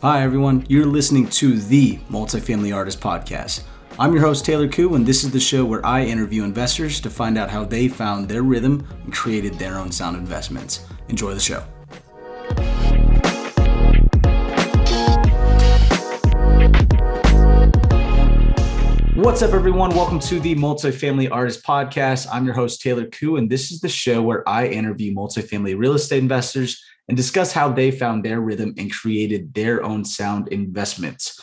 Hi, everyone. You're listening to the Multifamily Artist Podcast. I'm your host, Taylor Koo, and this is the show where I interview investors to find out how they found their rhythm and created their own sound investments. Enjoy the show. What's up, everyone? Welcome to the Multifamily Artist Podcast. I'm your host, Taylor Koo, and this is the show where I interview multifamily real estate investors and discuss how they found their rhythm and created their own sound investments.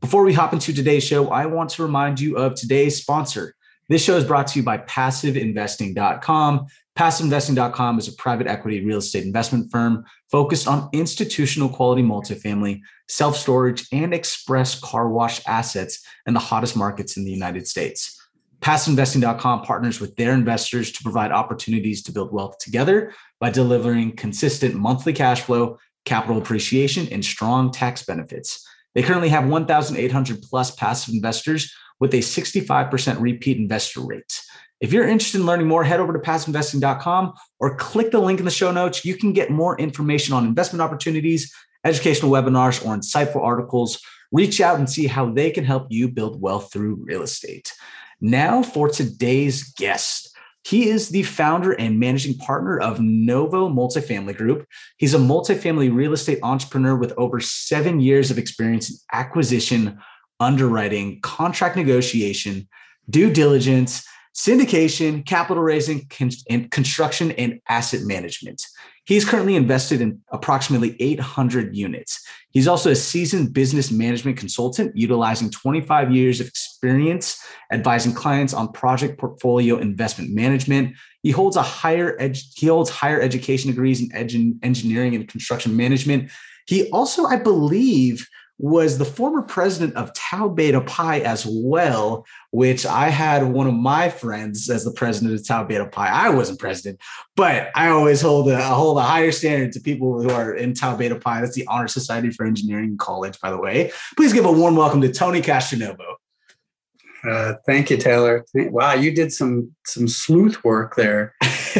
Before we hop into today's show, I want to remind you of today's sponsor. This show is brought to you by PassiveInvesting.com. PassiveInvesting.com is a private equity real estate investment firm focused on institutional quality multifamily, self storage, and express car wash assets in the hottest markets in the United States. PassiveInvesting.com partners with their investors to provide opportunities to build wealth together by delivering consistent monthly cash flow, capital appreciation, and strong tax benefits. They currently have 1,800 plus passive investors with a 65% repeat investor rate. If you're interested in learning more, head over to passiveinvesting.com or click the link in the show notes. You can get more information on investment opportunities, educational webinars, or insightful articles. Reach out and see how they can help you build wealth through real estate. Now, for today's guest. He is the founder and managing partner of Novo Multifamily Group. He's a multifamily real estate entrepreneur with over seven years of experience in acquisition, underwriting, contract negotiation, due diligence, syndication, capital raising, and construction and asset management. He's currently invested in approximately 800 units. He's also a seasoned business management consultant, utilizing 25 years of experience advising clients on project portfolio investment management. He holds a higher ed- he holds higher education degrees in ed- engineering and construction management. He also, I believe, was the former president of Tau Beta Pi as well, which I had one of my friends as the president of Tau Beta Pi. I wasn't president, but I always hold a, hold a higher standard to people who are in Tau Beta Pi. That's the Honor Society for Engineering College, by the way. Please give a warm welcome to Tony Castronovo. Uh, thank you, Taylor. Wow, you did some some sleuth work there.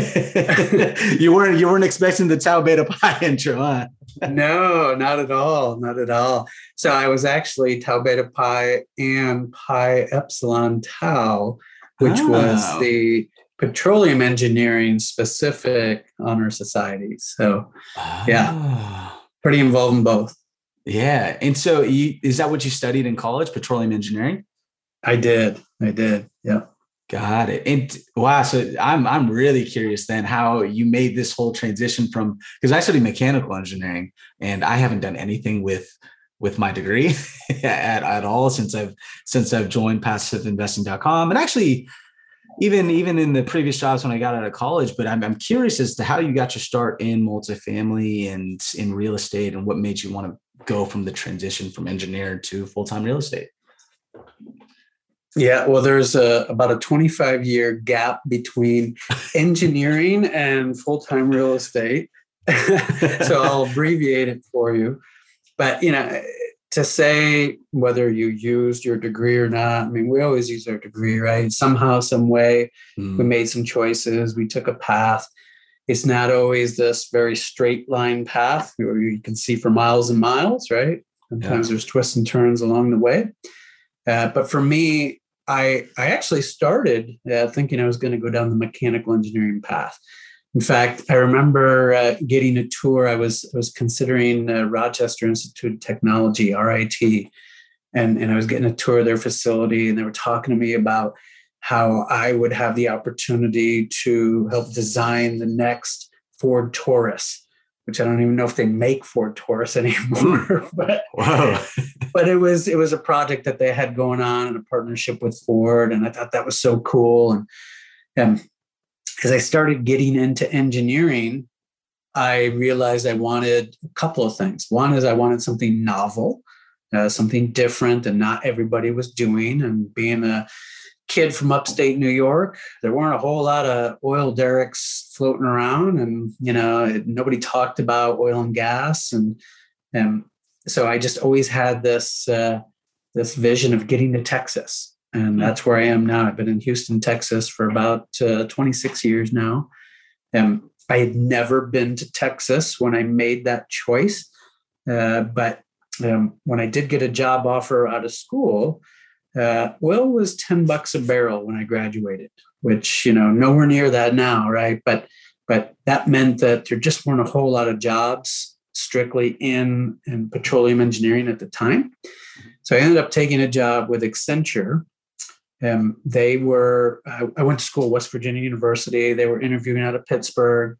you weren't you weren't expecting the Tau Beta Pi intro, huh? no, not at all, not at all. So I was actually Tau Beta Pi and Pi Epsilon Tau, which oh. was the petroleum engineering specific honor society. So, oh. yeah, pretty involved in both. Yeah, and so you, is that what you studied in college, petroleum engineering? I did. I did. Yeah. Got it. And wow, so I'm I'm really curious then how you made this whole transition from because I studied mechanical engineering and I haven't done anything with with my degree at, at all since I've since I've joined passiveinvesting.com and actually even even in the previous jobs when I got out of college, but I'm I'm curious as to how you got your start in multifamily and in real estate and what made you want to go from the transition from engineer to full-time real estate. Yeah, well, there's a, about a 25 year gap between engineering and full time real estate. so I'll abbreviate it for you. But, you know, to say whether you used your degree or not, I mean, we always use our degree, right? Somehow, some way, mm. we made some choices, we took a path. It's not always this very straight line path where you can see for miles and miles, right? Sometimes yeah. there's twists and turns along the way. Uh, but for me, I I actually started uh, thinking I was going to go down the mechanical engineering path. In fact, I remember uh, getting a tour. I was I was considering uh, Rochester Institute of Technology (RIT), and and I was getting a tour of their facility, and they were talking to me about how I would have the opportunity to help design the next Ford Taurus which I don't even know if they make Ford Taurus anymore. Hmm. but wow. but it was it was a project that they had going on in a partnership with Ford, and I thought that was so cool. And and as I started getting into engineering, I realized I wanted a couple of things. One is I wanted something novel, uh, something different, and not everybody was doing. And being a kid from upstate New York, there weren't a whole lot of oil derricks floating around, and you know nobody talked about oil and gas, and and so I just always had this uh, this vision of getting to Texas, and hmm. that's where I am now. I've been in Houston, Texas, for about uh, 26 years now, and I had never been to Texas when I made that choice, uh, but um, when I did get a job offer out of school, uh, oil was 10 bucks a barrel when I graduated, which, you know, nowhere near that now, right? But but that meant that there just weren't a whole lot of jobs strictly in, in petroleum engineering at the time. So I ended up taking a job with Accenture. Um, they were, I, I went to school at West Virginia University. They were interviewing out of Pittsburgh.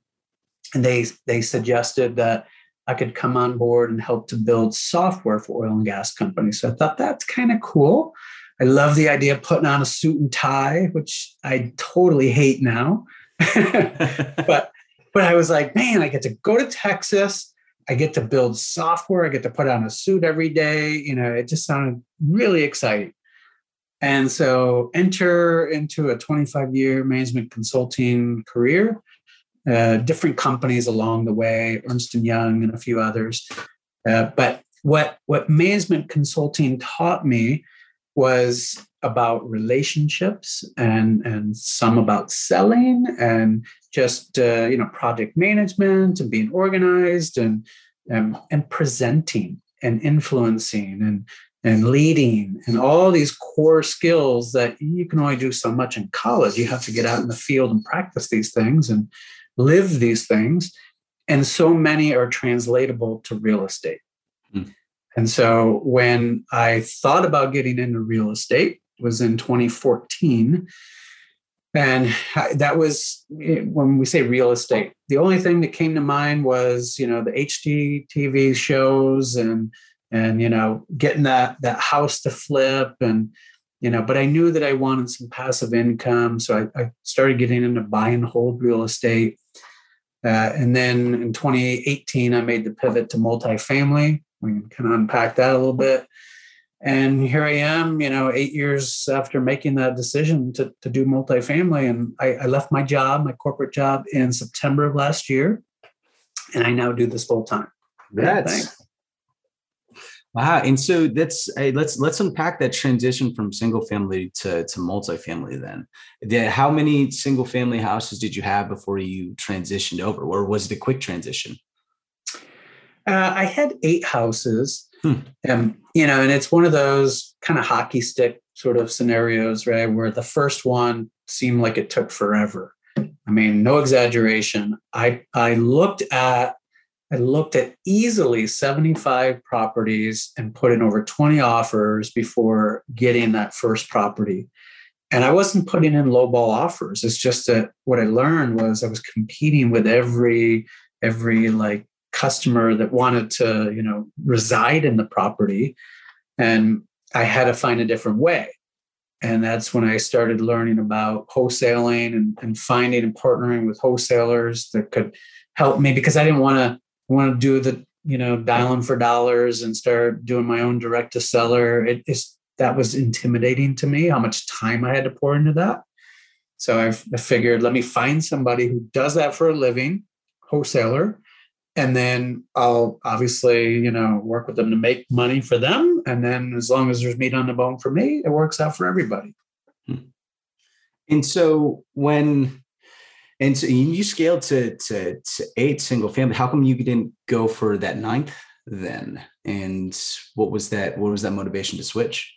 And they, they suggested that I could come on board and help to build software for oil and gas companies. So I thought that's kind of cool. I love the idea of putting on a suit and tie, which I totally hate now. but but I was like, man, I get to go to Texas. I get to build software. I get to put on a suit every day. You know, it just sounded really exciting. And so enter into a 25 year management consulting career uh, different companies along the way, Ernst Young and a few others. Uh, but what what management consulting taught me was about relationships and and some about selling and just uh, you know project management and being organized and um, and presenting and influencing and and leading and all these core skills that you can only do so much in college you have to get out in the field and practice these things and live these things. And so many are translatable to real estate. And so when I thought about getting into real estate was in 2014. And that was when we say real estate, the only thing that came to mind was, you know, the HGTV shows and, and, you know, getting that, that house to flip and, you know, but I knew that I wanted some passive income. So I, I started getting into buy and hold real estate. Uh, and then in 2018, I made the pivot to multifamily. We can kind of unpack that a little bit. And here I am, you know, eight years after making that decision to, to do multifamily. And I, I left my job, my corporate job, in September of last year. And I now do this full time. That's Wow. And so that's hey, let's let's unpack that transition from single family to, to multifamily then. The, how many single family houses did you have before you transitioned over? Or was it a quick transition? Uh, I had eight houses. Hmm. Um, you know, and it's one of those kind of hockey stick sort of scenarios, right? Where the first one seemed like it took forever. I mean, no exaggeration. I I looked at I looked at easily 75 properties and put in over 20 offers before getting that first property. And I wasn't putting in lowball offers. It's just that what I learned was I was competing with every every like customer that wanted to, you know, reside in the property. And I had to find a different way. And that's when I started learning about wholesaling and, and finding and partnering with wholesalers that could help me because I didn't want to want to do the you know dialing for dollars and start doing my own direct to seller it is that was intimidating to me how much time i had to pour into that so i figured let me find somebody who does that for a living wholesaler and then i'll obviously you know work with them to make money for them and then as long as there's meat on the bone for me it works out for everybody hmm. and so when and so you scaled to, to, to eight single family. How come you didn't go for that ninth then? And what was that? What was that motivation to switch?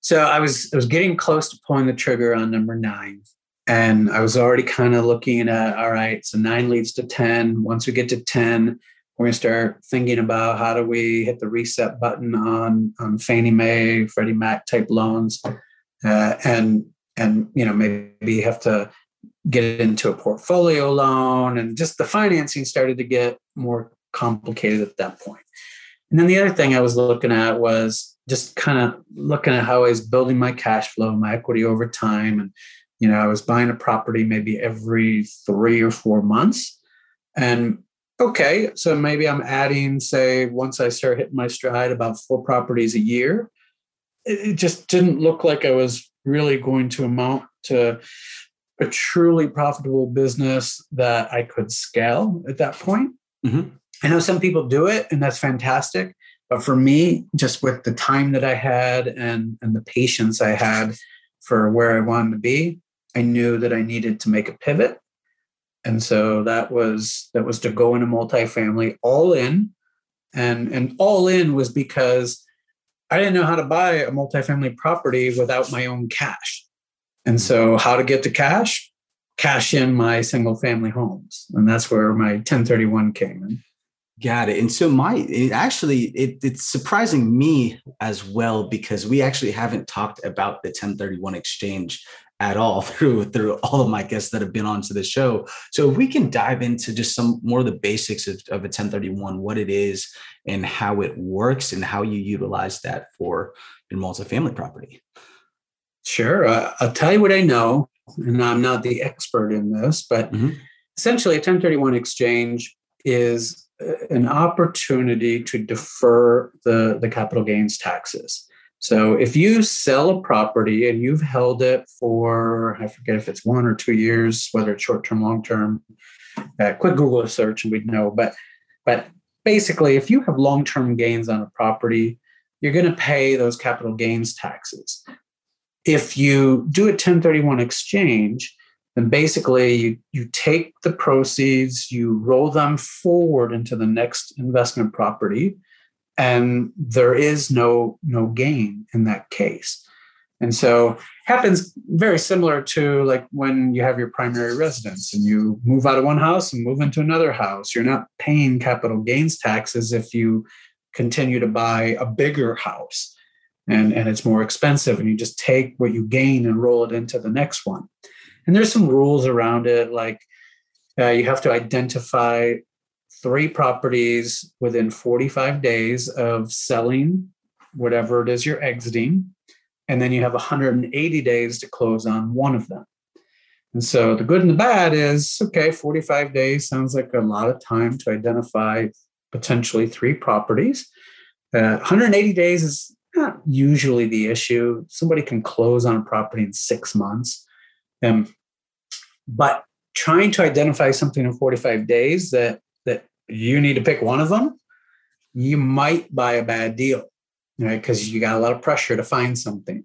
So I was I was getting close to pulling the trigger on number nine, and I was already kind of looking at all right. So nine leads to ten. Once we get to ten, we're going to start thinking about how do we hit the reset button on on Fannie Mae, Freddie Mac type loans, uh, and and you know maybe have to get into a portfolio loan and just the financing started to get more complicated at that point. And then the other thing I was looking at was just kind of looking at how I was building my cash flow, my equity over time. And, you know, I was buying a property maybe every three or four months. And okay, so maybe I'm adding, say, once I start hitting my stride, about four properties a year. It just didn't look like I was really going to amount to a truly profitable business that I could scale at that point. Mm-hmm. I know some people do it, and that's fantastic. But for me, just with the time that I had and, and the patience I had for where I wanted to be, I knew that I needed to make a pivot. And so that was that was to go into multifamily all in And, and all in was because I didn't know how to buy a multifamily property without my own cash. And so, how to get to cash? Cash in my single family homes. And that's where my 1031 came in. Got it. And so my it actually it, it's surprising me as well because we actually haven't talked about the 1031 exchange at all through through all of my guests that have been on to the show. So if we can dive into just some more of the basics of, of a 1031, what it is and how it works and how you utilize that for your multifamily property. Sure. Uh, I'll tell you what I know, and I'm not the expert in this, but mm-hmm. essentially a 1031 exchange is an opportunity to defer the, the capital gains taxes. So if you sell a property and you've held it for, I forget if it's one or two years, whether it's short term, long term, uh, quick Google search and we'd know. But, but basically, if you have long term gains on a property, you're going to pay those capital gains taxes. If you do a 1031 exchange, then basically you, you take the proceeds, you roll them forward into the next investment property, and there is no no gain in that case. And so happens very similar to like when you have your primary residence and you move out of one house and move into another house. You're not paying capital gains taxes if you continue to buy a bigger house and, and it's more expensive and you just take what you gain and roll it into the next one. And there's some rules around it, like uh, you have to identify three properties within 45 days of selling whatever it is you're exiting. And then you have 180 days to close on one of them. And so the good and the bad is okay, 45 days sounds like a lot of time to identify potentially three properties. Uh, 180 days is not usually the issue. Somebody can close on a property in six months. Um, but trying to identify something in 45 days that that you need to pick one of them, you might buy a bad deal, right? Because you got a lot of pressure to find something.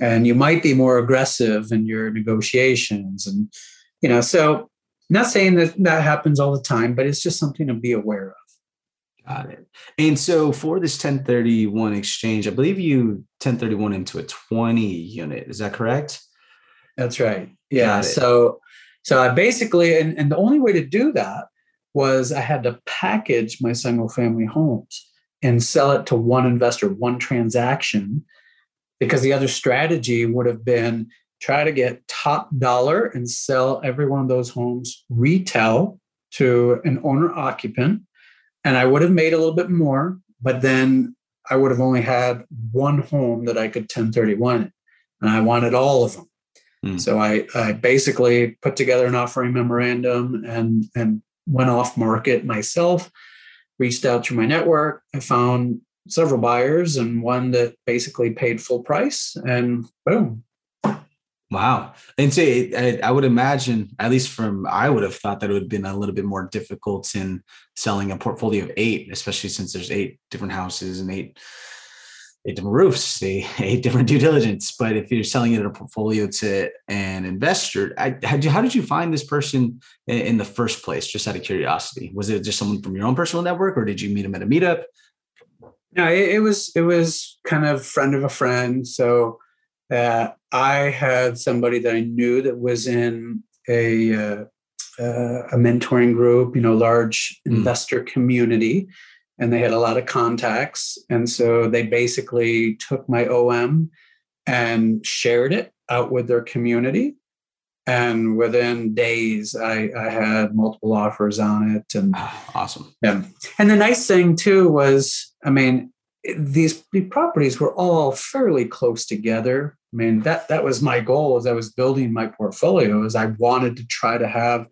And you might be more aggressive in your negotiations. And, you know, so not saying that that happens all the time, but it's just something to be aware of. Got it. And so for this 1031 exchange, I believe you 1031 into a 20 unit. Is that correct? That's right. Yeah. So so I basically, and, and the only way to do that was I had to package my single family homes and sell it to one investor, one transaction, because the other strategy would have been try to get top dollar and sell every one of those homes retail to an owner occupant. And I would have made a little bit more, but then I would have only had one home that I could 1031. And I wanted all of them. Mm. So I, I basically put together an offering memorandum and, and went off market myself, reached out to my network. I found several buyers and one that basically paid full price and boom. Wow. And so I, I would imagine, at least from, I would have thought that it would have been a little bit more difficult in selling a portfolio of eight, especially since there's eight different houses and eight eight different roofs, eight different due diligence. But if you're selling it in a portfolio to an investor, I, how, did you, how did you find this person in, in, the first place? Just out of curiosity, was it just someone from your own personal network, or did you meet him at a meetup? No, it, it was it was kind of friend of a friend. So uh, I had somebody that I knew that was in a uh, uh, a mentoring group, you know, large mm. investor community and they had a lot of contacts. And so they basically took my OM and shared it out with their community. And within days, I, I had multiple offers on it. And ah, awesome. Yeah. And the nice thing too was, I mean, these, these properties were all fairly close together. I mean, that that was my goal as I was building my portfolio, is I wanted to try to have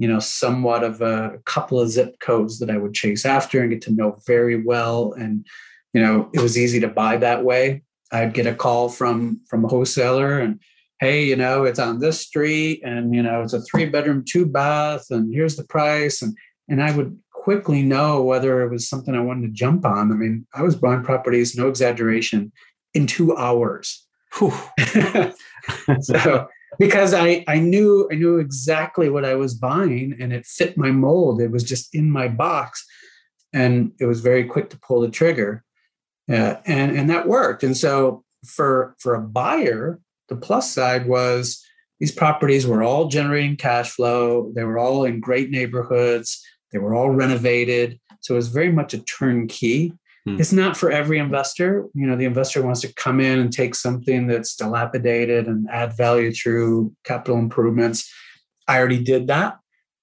you know, somewhat of a couple of zip codes that I would chase after and get to know very well. And, you know, it was easy to buy that way. I'd get a call from from a wholesaler and hey, you know, it's on this street and you know, it's a three bedroom, two bath, and here's the price. And and I would quickly know whether it was something I wanted to jump on. I mean, I was buying properties, no exaggeration, in two hours. so because I, I knew I knew exactly what I was buying and it fit my mold. It was just in my box. and it was very quick to pull the trigger, uh, and and that worked. And so for for a buyer, the plus side was these properties were all generating cash flow. They were all in great neighborhoods. They were all renovated. So it was very much a turnkey. Hmm. It's not for every investor. You know, the investor wants to come in and take something that's dilapidated and add value through capital improvements. I already did that,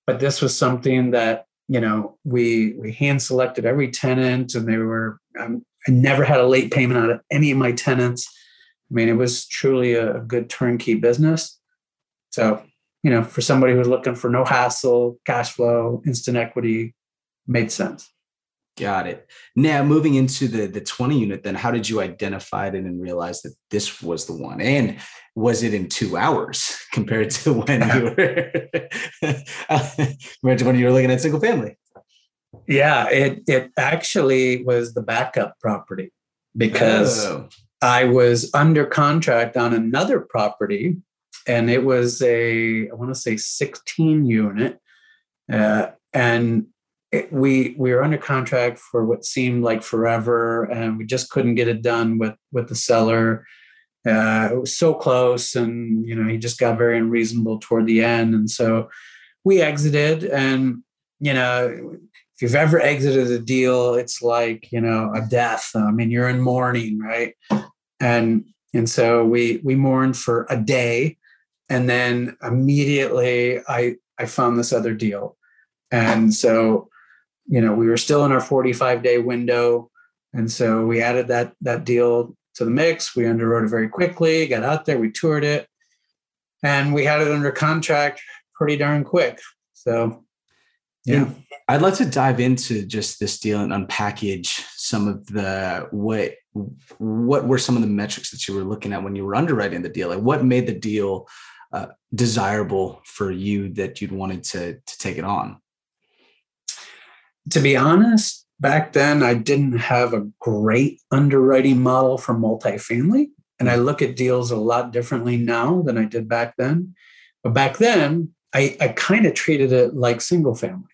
but this was something that you know we we hand selected every tenant, and they were. Um, I never had a late payment out of any of my tenants. I mean, it was truly a, a good turnkey business. So, you know, for somebody who's looking for no hassle, cash flow, instant equity, made sense. Got it. Now moving into the the 20 unit, then how did you identify it and realize that this was the one? And was it in two hours compared to when you were compared to when you were looking at single family? Yeah, it it actually was the backup property because oh. I was under contract on another property, and it was a I want to say 16 unit, uh, and it, we we were under contract for what seemed like forever, and we just couldn't get it done with with the seller. Uh, it was so close, and you know he just got very unreasonable toward the end, and so we exited. And you know, if you've ever exited a deal, it's like you know a death. I mean, you're in mourning, right? And and so we we mourned for a day, and then immediately I I found this other deal, and so you know, we were still in our 45 day window. And so we added that that deal to the mix. We underwrote it very quickly, got out there, we toured it, and we had it under contract pretty darn quick. So yeah. And I'd like to dive into just this deal and unpackage some of the what what were some of the metrics that you were looking at when you were underwriting the deal? Like what made the deal uh, desirable for you that you'd wanted to to take it on? To be honest, back then I didn't have a great underwriting model for multifamily. And I look at deals a lot differently now than I did back then. But back then, I, I kind of treated it like single family,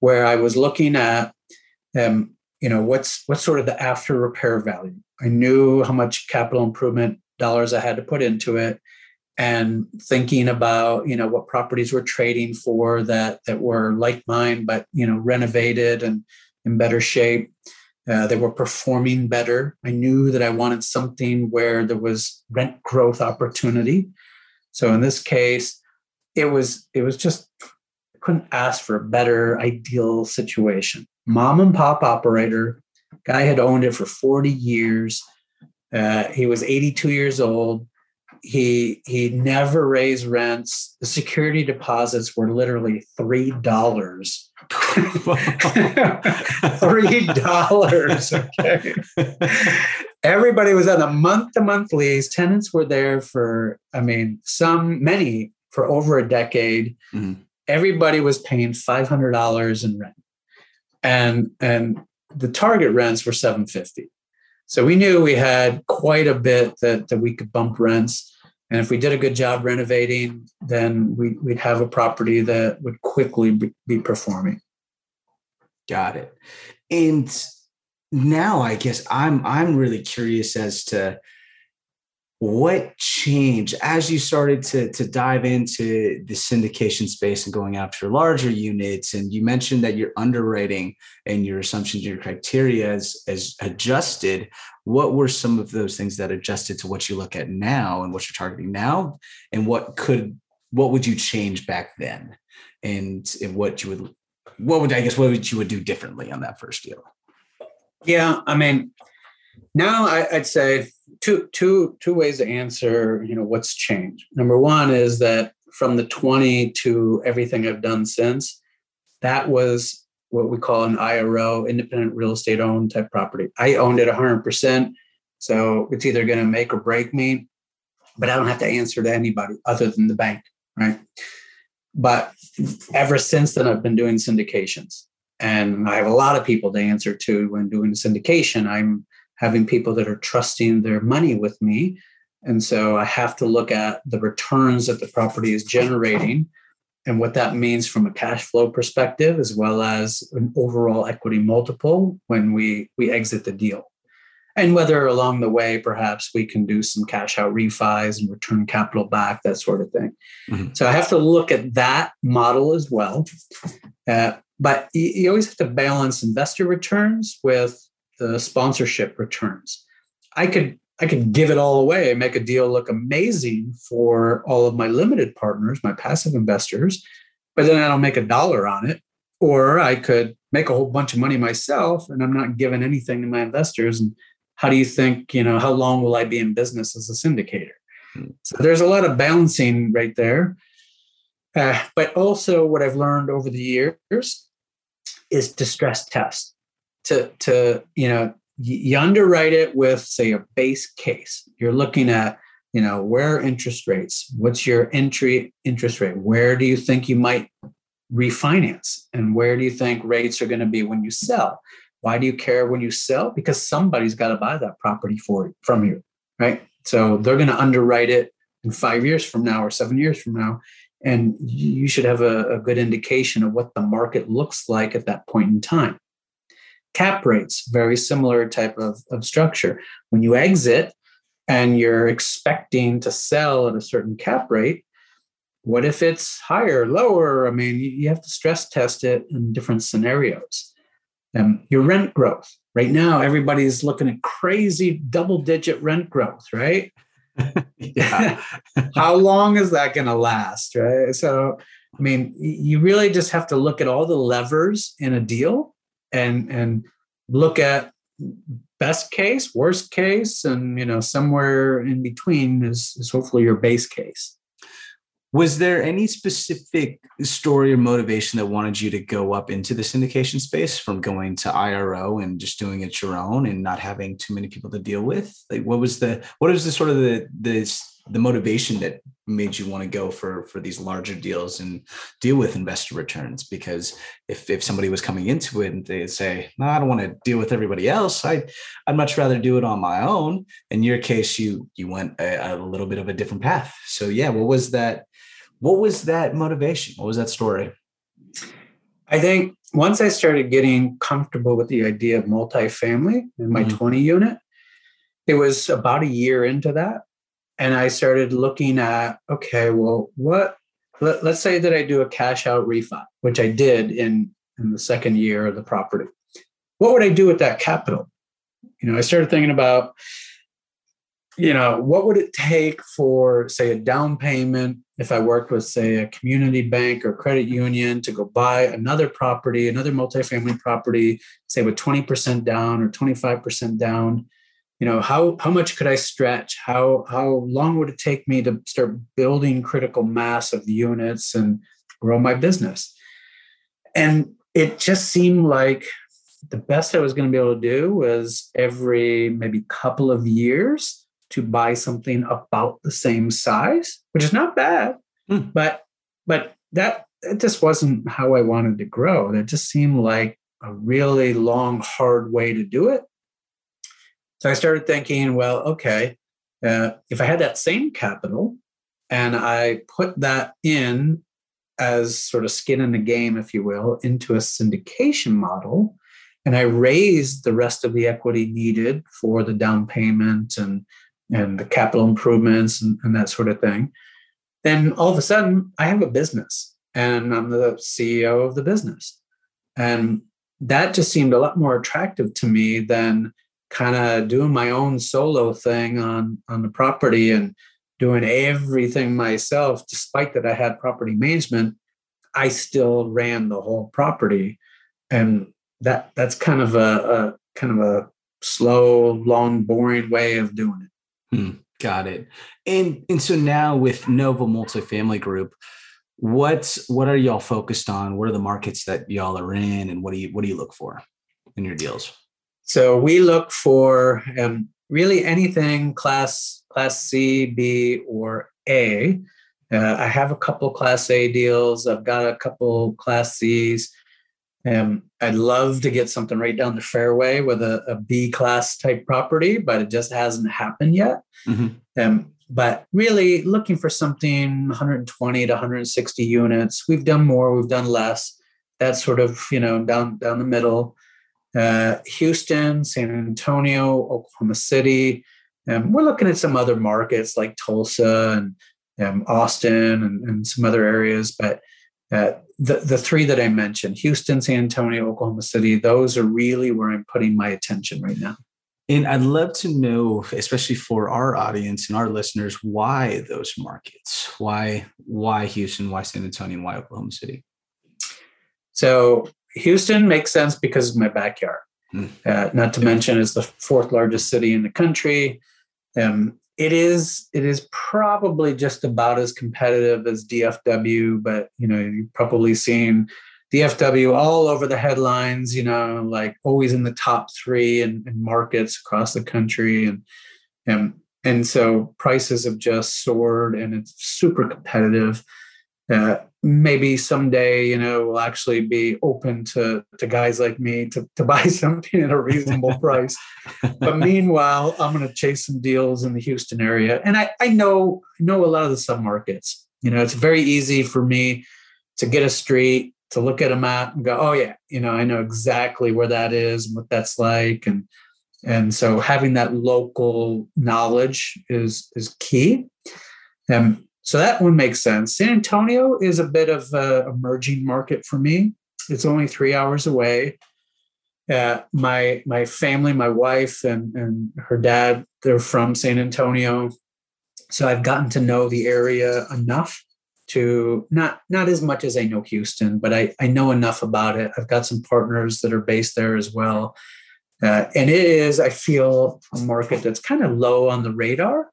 where I was looking at, um, you know, what's what's sort of the after repair value. I knew how much capital improvement dollars I had to put into it, and thinking about you know what properties we're trading for that that were like mine but you know renovated and in better shape uh, they were performing better. I knew that i wanted something where there was rent growth opportunity. So in this case it was it was just couldn't ask for a better ideal situation. Mom and pop operator guy had owned it for 40 years. Uh, he was 82 years old he he never raised rents. The security deposits were literally three dollars. three dollars. Okay. Everybody was on a month-to-month lease. Tenants were there for, I mean, some many for over a decade. Mm-hmm. Everybody was paying five hundred dollars in rent, and and the target rents were seven fifty. So we knew we had quite a bit that, that we could bump rents. And if we did a good job renovating, then we, would have a property that would quickly be, be performing. Got it. And now I guess I'm I'm really curious as to what changed as you started to, to dive into the syndication space and going after larger units? And you mentioned that your underwriting and your assumptions your criteria has, has adjusted. What were some of those things that adjusted to what you look at now and what you're targeting now? And what could what would you change back then? And, and what you would what would i guess what would you would do differently on that first deal? Yeah i mean now I, i'd say two two two ways to answer you know what's changed. Number one is that from the 20 to everything i've done since that was what we call an iro independent real estate owned type property. I owned it 100% so it's either going to make or break me but i don't have to answer to anybody other than the bank right? But ever since then i've been doing syndications and i have a lot of people to answer to when doing syndication. I'm having people that are trusting their money with me. And so I have to look at the returns that the property is generating. and what that means from a cash flow perspective, as well as an overall equity multiple when we we exit the deal. And whether along the way, perhaps we can do some cash out refis and return capital back, that sort of thing. Mm-hmm. So I have to look at that model as well. Uh, but you, you always have to balance investor returns with the sponsorship returns. I could I could give it all away and make a deal look amazing for all of my limited partners, my passive investors, but then I don't make a dollar on it. Or I could make a whole bunch of money myself and I'm not giving anything to my investors. And how do you think, you know, how long will I be in business as a syndicator? Hmm. So there's a lot of balancing right there. Uh, but also, what I've learned over the years is to stress test, to to you know you underwrite it with say a base case. You're looking at you know where interest rates? What's your entry interest rate? Where do you think you might refinance? And where do you think rates are going to be when you sell? Why do you care when you sell? Because somebody's got to buy that property for from you right? So they're going to underwrite it in five years from now or seven years from now and you should have a, a good indication of what the market looks like at that point in time cap rates, very similar type of, of structure. When you exit and you're expecting to sell at a certain cap rate, what if it's higher, lower? I mean, you have to stress test it in different scenarios. Um, your rent growth. Right now, everybody's looking at crazy double digit rent growth, right? How long is that going to last, right? So, I mean, you really just have to look at all the levers in a deal and and look at best case, worst case, and you know somewhere in between is, is hopefully your base case. Was there any specific story or motivation that wanted you to go up into the syndication space from going to IRO and just doing it your own and not having too many people to deal with? Like what was the what was the sort of the the the motivation that made you want to go for for these larger deals and deal with investor returns? Because if if somebody was coming into it and they say no i don't want to deal with everybody else. I i'd much rather do it on my own. In your case you you went a, a little bit of a different path. So yeah what was that what was that motivation? What was that story? I think once i started getting comfortable with the idea of multifamily in my mm-hmm. 20 unit it was about a year into that and I started looking at okay, well, what? Let, us say that I do a cash out refi, which I did in in the second year of the property. What would I do with that capital? You know, I started thinking about, you know, what would it take for, say, a down payment if I worked with, say, a community bank or credit union to go buy another property, another multifamily property, say with 20% down or 25% down you know how how much could i stretch? How how long would it take me to start building critical mass of units and grow my business? And it just seemed like the best i was going to be able to do was every maybe couple of years to buy something about the same size which is not bad hmm. but but that it just wasn't how i wanted to grow. That just seemed like a really long hard way to do it so I started thinking, well, okay, uh, if I had that same capital and I put that in as sort of skin in the game, if you will, into a syndication model, and I raised the rest of the equity needed for the down payment and and the capital improvements and, and that sort of thing, then all of a sudden I have a business and I'm the CEO of the business. And that just seemed a lot more attractive to me than kind of doing my own solo thing on on the property and doing everything myself despite that i had property management i still ran the whole property. And that that's kind of a, a kind of a slow long boring way of doing it. Hmm, got it. And and so now with Novo multifamily group what's what are y'all focused on? What are the markets that y'all are in and what do you what do you look for in your deals so we look for um, really anything class class C, B, or A. Uh, I have a couple class A deals. I've got a couple class C's. Um, I'd love to get something right down the fairway with a, a B class type property, but it just hasn't happened yet. Mm-hmm. Um, but really looking for something 120 to 160 units. We've done more, we've done less. That's sort of you know down down the middle. Uh, Houston, San Antonio, Oklahoma City. And we're looking at some other markets like Tulsa and um, Austin and, and, some other areas. But uh, the, the three that I mentioned, Houston, San Antonio, Oklahoma City, those are really where I'm putting my attention right now. And I'd love to know, especially for our audience and our listeners, why those markets? Why why Houston? Why San Antonio? Why Oklahoma City? So Houston makes sense because of my backyard. Mm. Uh, not to yeah. mention, is the fourth largest city in the country. Um, it is it is probably just about as competitive as DFW, but you know you've probably seen DFW all over the headlines. You know, like always in the top three in, in markets across the country, and and and so prices have just soared, and it's super competitive. Uh, maybe someday, you know, we'll actually be open to, to guys like me to, to buy something at a reasonable price. But meanwhile, I'm going to chase some deals in the Houston area. And I, I know, I know a lot of the sub markets you know, it's very easy for me to get a street, to look at a map and go, oh yeah, you know, I know exactly where that is and what that's like. And, and so having that local knowledge is, is key. Um, so that one makes sense. San Antonio is a bit of a emerging market for me. It's only three hours away. Uh, my my family, my wife and and her dad, they're from San Antonio, so I've gotten to know the area enough to not not as much as I know Houston, but I I know enough about it. I've got some partners that are based there as well, uh, and it is I feel a market that's kind of low on the radar.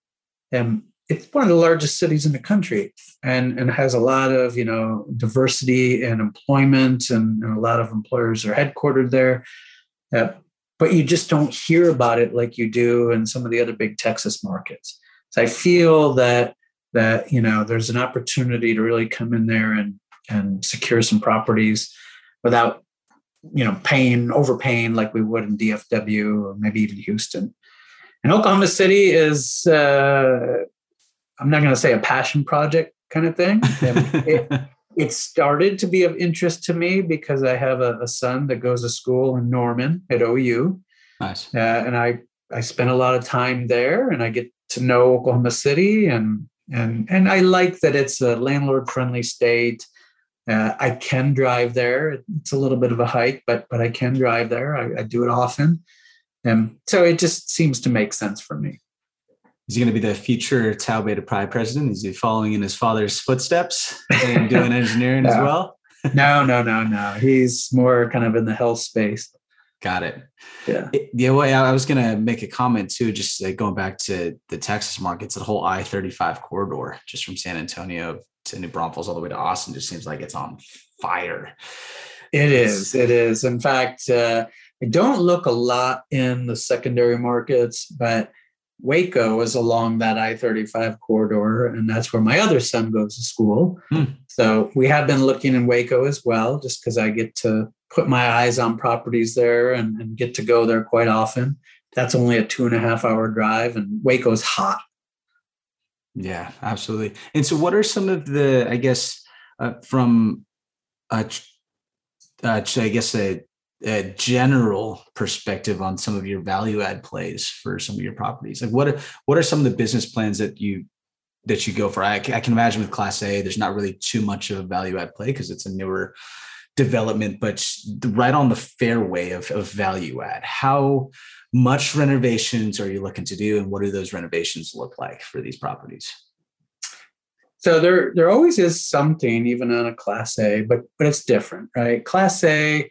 And it's one of the largest cities in the country and, and has a lot of you know diversity and employment and, and a lot of employers are headquartered there. Uh, but you just don't hear about it like you do in some of the other big texas markets. So i feel that that you know there's an opportunity to really come in there and and secure some properties without you know paying overpaying like we would in dfw or maybe even houston. And oklahoma city is uh, I'm not going to say a passion project kind of thing. it, it, started to be of interest to me because I have a, a, son that goes to school in Norman at OU. Nice. Uh, and I, I spent a lot of time there and I get to know Oklahoma City and, and, and I like that it's a landlord friendly state. Uh, I can drive there. It's a little bit of a hike, but, but I can drive there. I, I do it often. And so it just seems to make sense for me is he going to be the future Tau Beta Pi president? Is he following in his father's footsteps and doing engineering no. as well? no, no, no, no. He's more kind of in the health space. Got it. Yeah. Yeah. Well, I was going to make a comment too, just like going back to the Texas markets, the whole I 35 corridor, just from San Antonio to New Braunfels all the way to Austin, just seems like it's on fire. It is. It is. In fact, uh, I don't look a lot in the secondary markets, but Waco is along that I 35 corridor, and that's where my other son goes to school. Hmm. So we have been looking in Waco as well, just because I get to put my eyes on properties there and, and, get to go there quite often. That's only a two and a half hour drive, and Waco's hot. Yeah, absolutely. And so, what are some of the, I guess, uh, from, uh, uh, I guess, a a general perspective on some of your value add plays for some of your properties? Like what are what are some of the business plans that you that you go for? I, I can imagine with class a there's not really too much of a value add play because it's a newer development but right on the fairway of, of value add. How much renovations are you looking to do and what do those renovations look like for these properties? So there there always is something even on a class a but but it's different right? Class a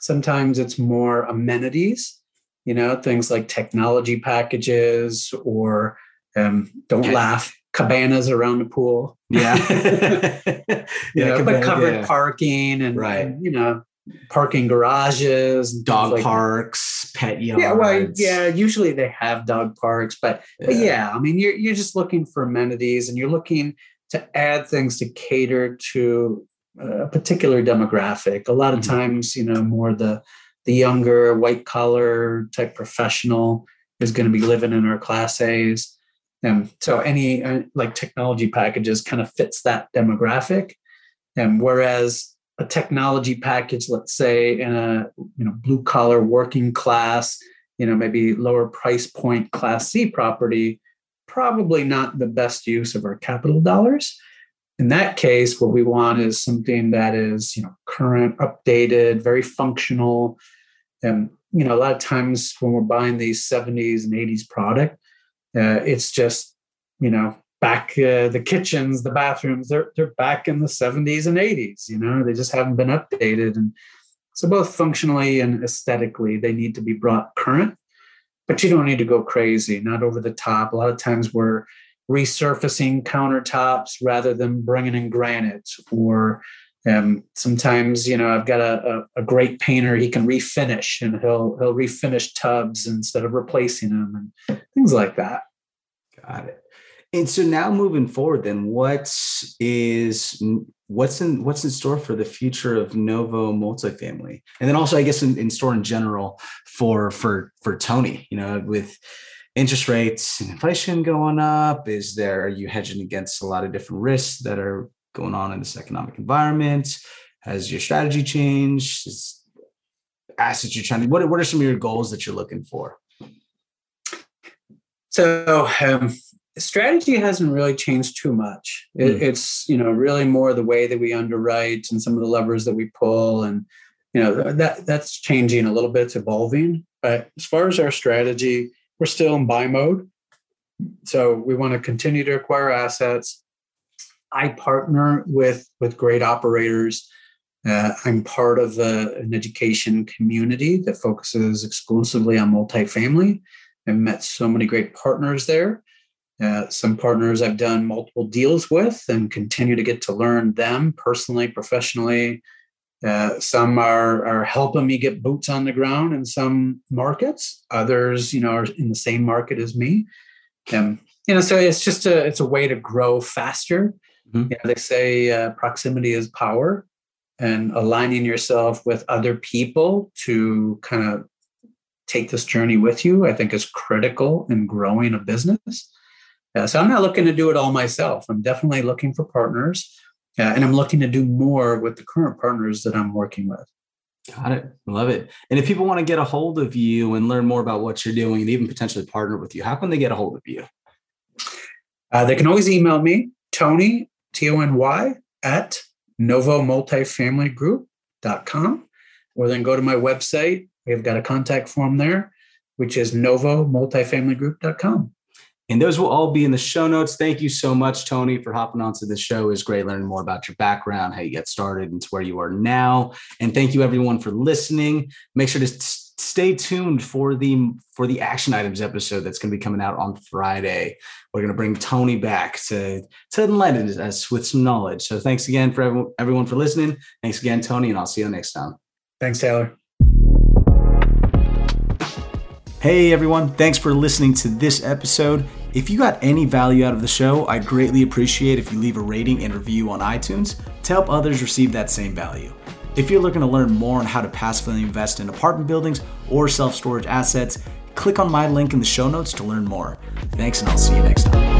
Sometimes it's more amenities, you know, things like technology packages or um, don't yeah. laugh, cabanas around the pool. Yeah. you know, cabana, but covered yeah. parking and, right. And, you know, parking garages, dog like parks, that. pet yards. Yeah, well, yeah. Usually they have dog parks, but yeah. but yeah, I mean, you're you're just looking for amenities, and you're looking to add things to cater to a particular demographic. A lot of mm-hmm. times, you know, more the the younger white collar type professional is going to be living in our class A's. And so any uh, like technology packages kind of fits that demographic. And whereas a technology package, let's say in a you know blue collar working class, you know maybe lower price point class C property, probably not the best use of our capital dollars. In that case, what we want is something that is you know current, updated, very functional. And you know a lot of times when we're buying these 70s and 80s product, uh, it's just you know back uh, the kitchens, the bathrooms, they're they're back in the 70s and 80s. You know, they just haven't been updated, and so both functionally and aesthetically, they need to be brought current. But you don't need to go crazy, not over the top. A lot of times we're resurfacing countertops rather than bringing in granite or um, sometimes you know I've got a, a, a, great painter. He can refinish, and he'll he'll refinish tubs instead of replacing them, and things like that. Got it. And so now moving forward, then what is what's in what's in store for the future of Novo multifamily, and then also I guess in, in store in general for for for Tony, you know, with interest rates and inflation going up, is there are you hedging against a lot of different risks that are going on in this economic environment? Has your strategy changed? Is assets you're trying to what what are some of your goals that you're looking for? So um, strategy hasn't really changed too much. It, mm. It's you know really more the way that we underwrite and some of the levers that we pull, and you know that that's changing a little bit. It's evolving. But as far as our strategy, we're still in buy mode. So we want to continue to acquire assets. I partner with with great operators. Uh, I'm part of a, an education community that focuses exclusively on multifamily. I've met so many great partners there. Uh, some partners I've done multiple deals with and continue to get to learn them personally, professionally. Uh, some are are helping me get boots on the ground in some markets. Others, you know, are in the same market as me. Um, you know, so it's just a it's a way to grow faster. Mm-hmm. You know, they say uh, proximity is power, and aligning yourself with other people to kind of take this journey with you, I think, is critical in growing a business. Uh, so I'm not looking to do it all myself. I'm definitely looking for partners, uh, and I'm looking to do more with the current partners that I'm working with. Got it. Love it. And if people want to get a hold of you and learn more about what you're doing and even potentially partner with you, how can they get a hold of you? Uh, they can always email me, Tony, T O N Y, at novomultifamilygroup.com, or then go to my website. We've got a contact form there, which is novomultifamilygroup.com. And those will all be in the show notes. Thank you so much, Tony, for hopping onto the show. It's great learning more about your background, how you get started, and to where you are now. And thank you everyone for listening. Make sure to stay tuned for the for the action items episode that's going to be coming out on Friday. We're going to bring Tony back to to enlighten us with some knowledge. So thanks again for everyone for listening. Thanks again, Tony, and I'll see you next time. Thanks, Taylor. Hey everyone, thanks for listening to this episode. If you got any value out of the show, I'd greatly appreciate if you leave a rating and review on iTunes to help others receive that same value. If you're looking to learn more on how to passively invest in apartment buildings or self storage assets, click on my link in the show notes to learn more. Thanks, and I'll see you next time.